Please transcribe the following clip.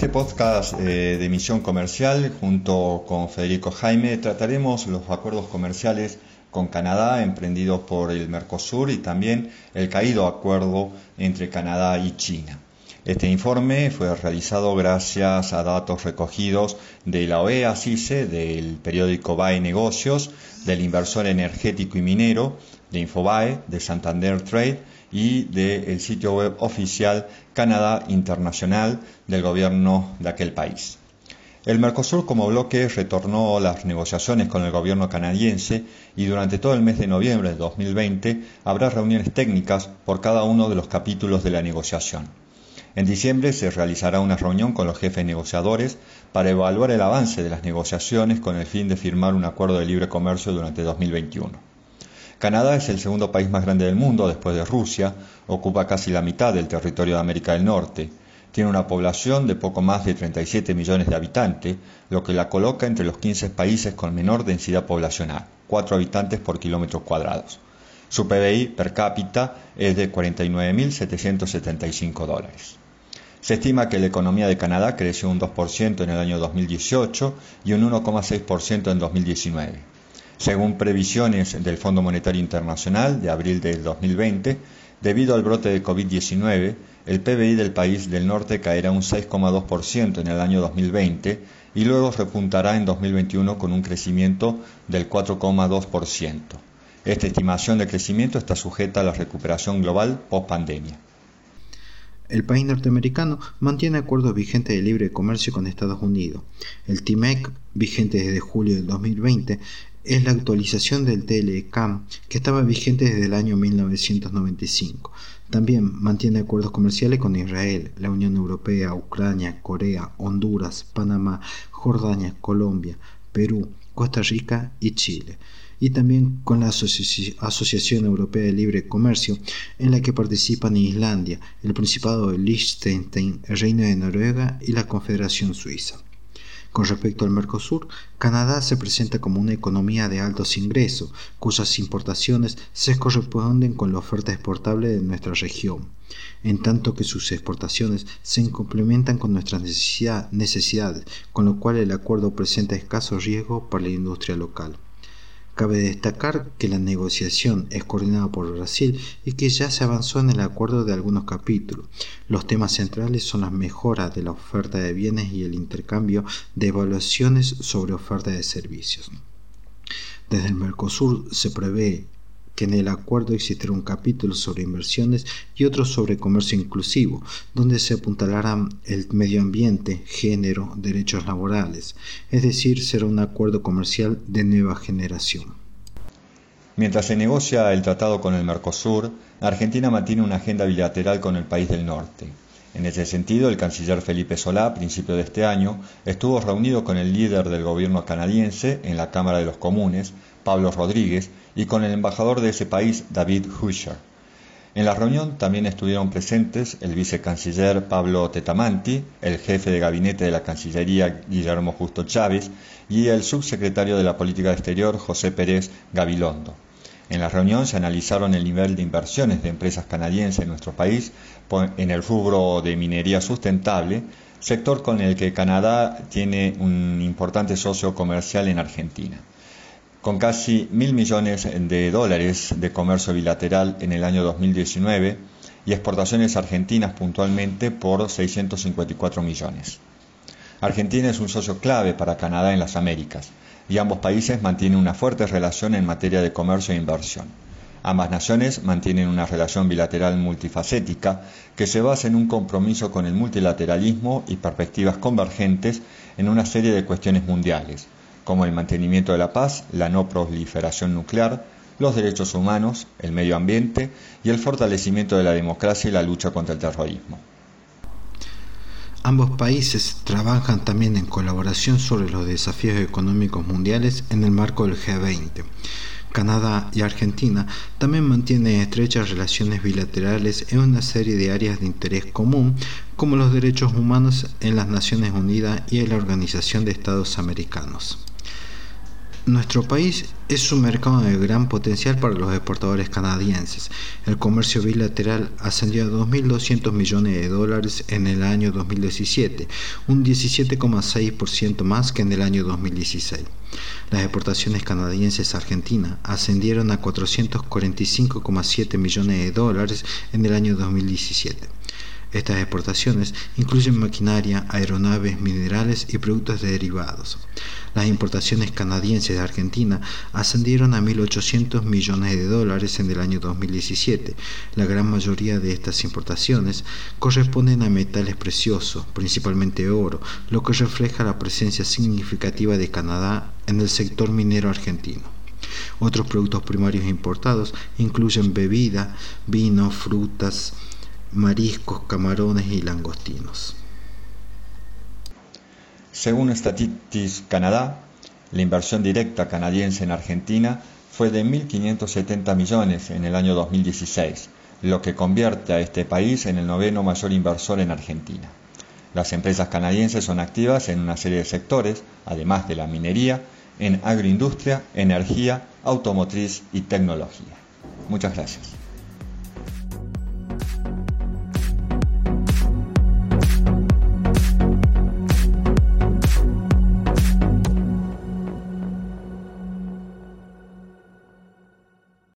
este podcast eh, de Misión Comercial, junto con Federico Jaime, trataremos los acuerdos comerciales con Canadá emprendidos por el Mercosur y también el caído acuerdo entre Canadá y China. Este informe fue realizado gracias a datos recogidos de la OEA CICE, del periódico BAE Negocios, del inversor energético y minero, de Infobae, de Santander Trade y del sitio web oficial Canadá Internacional del gobierno de aquel país. El Mercosur como bloque retornó las negociaciones con el gobierno canadiense y durante todo el mes de noviembre de 2020 habrá reuniones técnicas por cada uno de los capítulos de la negociación. En diciembre se realizará una reunión con los jefes negociadores para evaluar el avance de las negociaciones con el fin de firmar un acuerdo de libre comercio durante 2021. Canadá es el segundo país más grande del mundo después de Rusia, ocupa casi la mitad del territorio de América del Norte, tiene una población de poco más de 37 millones de habitantes, lo que la coloca entre los 15 países con menor densidad poblacional, 4 habitantes por kilómetros cuadrados. Su PBI per cápita es de 49.775 dólares. Se estima que la economía de Canadá creció un 2% en el año 2018 y un 1,6% en 2019. Según previsiones del Fondo Monetario Internacional de abril del 2020, debido al brote de COVID-19, el PBI del país del norte caerá un 6,2% en el año 2020 y luego repuntará en 2021 con un crecimiento del 4,2%. Esta estimación de crecimiento está sujeta a la recuperación global post pandemia. El país norteamericano mantiene acuerdos vigentes de libre comercio con Estados Unidos. El TIMEC, vigente desde julio del 2020, es la actualización del TLCAM que estaba vigente desde el año 1995. También mantiene acuerdos comerciales con Israel, la Unión Europea, Ucrania, Corea, Honduras, Panamá, Jordania, Colombia, Perú, Costa Rica y Chile. Y también con la Asociación Europea de Libre Comercio, en la que participan Islandia, el Principado de Liechtenstein, el Reino de Noruega y la Confederación Suiza. Con respecto al Mercosur, Canadá se presenta como una economía de altos ingresos, cuyas importaciones se corresponden con la oferta exportable de nuestra región, en tanto que sus exportaciones se complementan con nuestras necesidades, con lo cual el acuerdo presenta escaso riesgo para la industria local. Cabe destacar que la negociación es coordinada por Brasil y que ya se avanzó en el acuerdo de algunos capítulos. Los temas centrales son la mejora de la oferta de bienes y el intercambio de evaluaciones sobre oferta de servicios. Desde el Mercosur se prevé en el acuerdo existirá un capítulo sobre inversiones y otro sobre comercio inclusivo, donde se apuntalarán el medio ambiente, género, derechos laborales, es decir, será un acuerdo comercial de nueva generación. Mientras se negocia el tratado con el Mercosur, Argentina mantiene una agenda bilateral con el país del norte. En ese sentido, el canciller Felipe Solá, a principios de este año, estuvo reunido con el líder del gobierno canadiense en la Cámara de los Comunes, Pablo Rodríguez, y con el embajador de ese país, David Huscher. En la reunión también estuvieron presentes el vicecanciller Pablo Tetamanti, el jefe de gabinete de la Cancillería Guillermo Justo Chávez y el subsecretario de la Política Exterior José Pérez Gabilondo. En la reunión se analizaron el nivel de inversiones de empresas canadienses en nuestro país en el rubro de minería sustentable, sector con el que Canadá tiene un importante socio comercial en Argentina. Con casi mil millones de dólares de comercio bilateral en el año 2019 y exportaciones argentinas puntualmente por 654 millones. Argentina es un socio clave para Canadá en las Américas y ambos países mantienen una fuerte relación en materia de comercio e inversión. Ambas naciones mantienen una relación bilateral multifacética que se basa en un compromiso con el multilateralismo y perspectivas convergentes en una serie de cuestiones mundiales, como el mantenimiento de la paz, la no proliferación nuclear, los derechos humanos, el medio ambiente y el fortalecimiento de la democracia y la lucha contra el terrorismo. Ambos países trabajan también en colaboración sobre los desafíos económicos mundiales en el marco del G20. Canadá y Argentina también mantienen estrechas relaciones bilaterales en una serie de áreas de interés común, como los derechos humanos en las Naciones Unidas y en la Organización de Estados Americanos. Nuestro país es un mercado de gran potencial para los exportadores canadienses. El comercio bilateral ascendió a 2.200 millones de dólares en el año 2017, un 17,6% más que en el año 2016. Las exportaciones canadienses a Argentina ascendieron a 445,7 millones de dólares en el año 2017. Estas exportaciones incluyen maquinaria, aeronaves, minerales y productos derivados. Las importaciones canadienses de Argentina ascendieron a 1.800 millones de dólares en el año 2017. La gran mayoría de estas importaciones corresponden a metales preciosos, principalmente oro, lo que refleja la presencia significativa de Canadá en el sector minero argentino. Otros productos primarios importados incluyen bebida, vino, frutas, mariscos, camarones y langostinos. Según Statistics Canadá, la inversión directa canadiense en Argentina fue de 1.570 millones en el año 2016, lo que convierte a este país en el noveno mayor inversor en Argentina. Las empresas canadienses son activas en una serie de sectores, además de la minería, en agroindustria, energía, automotriz y tecnología. Muchas gracias.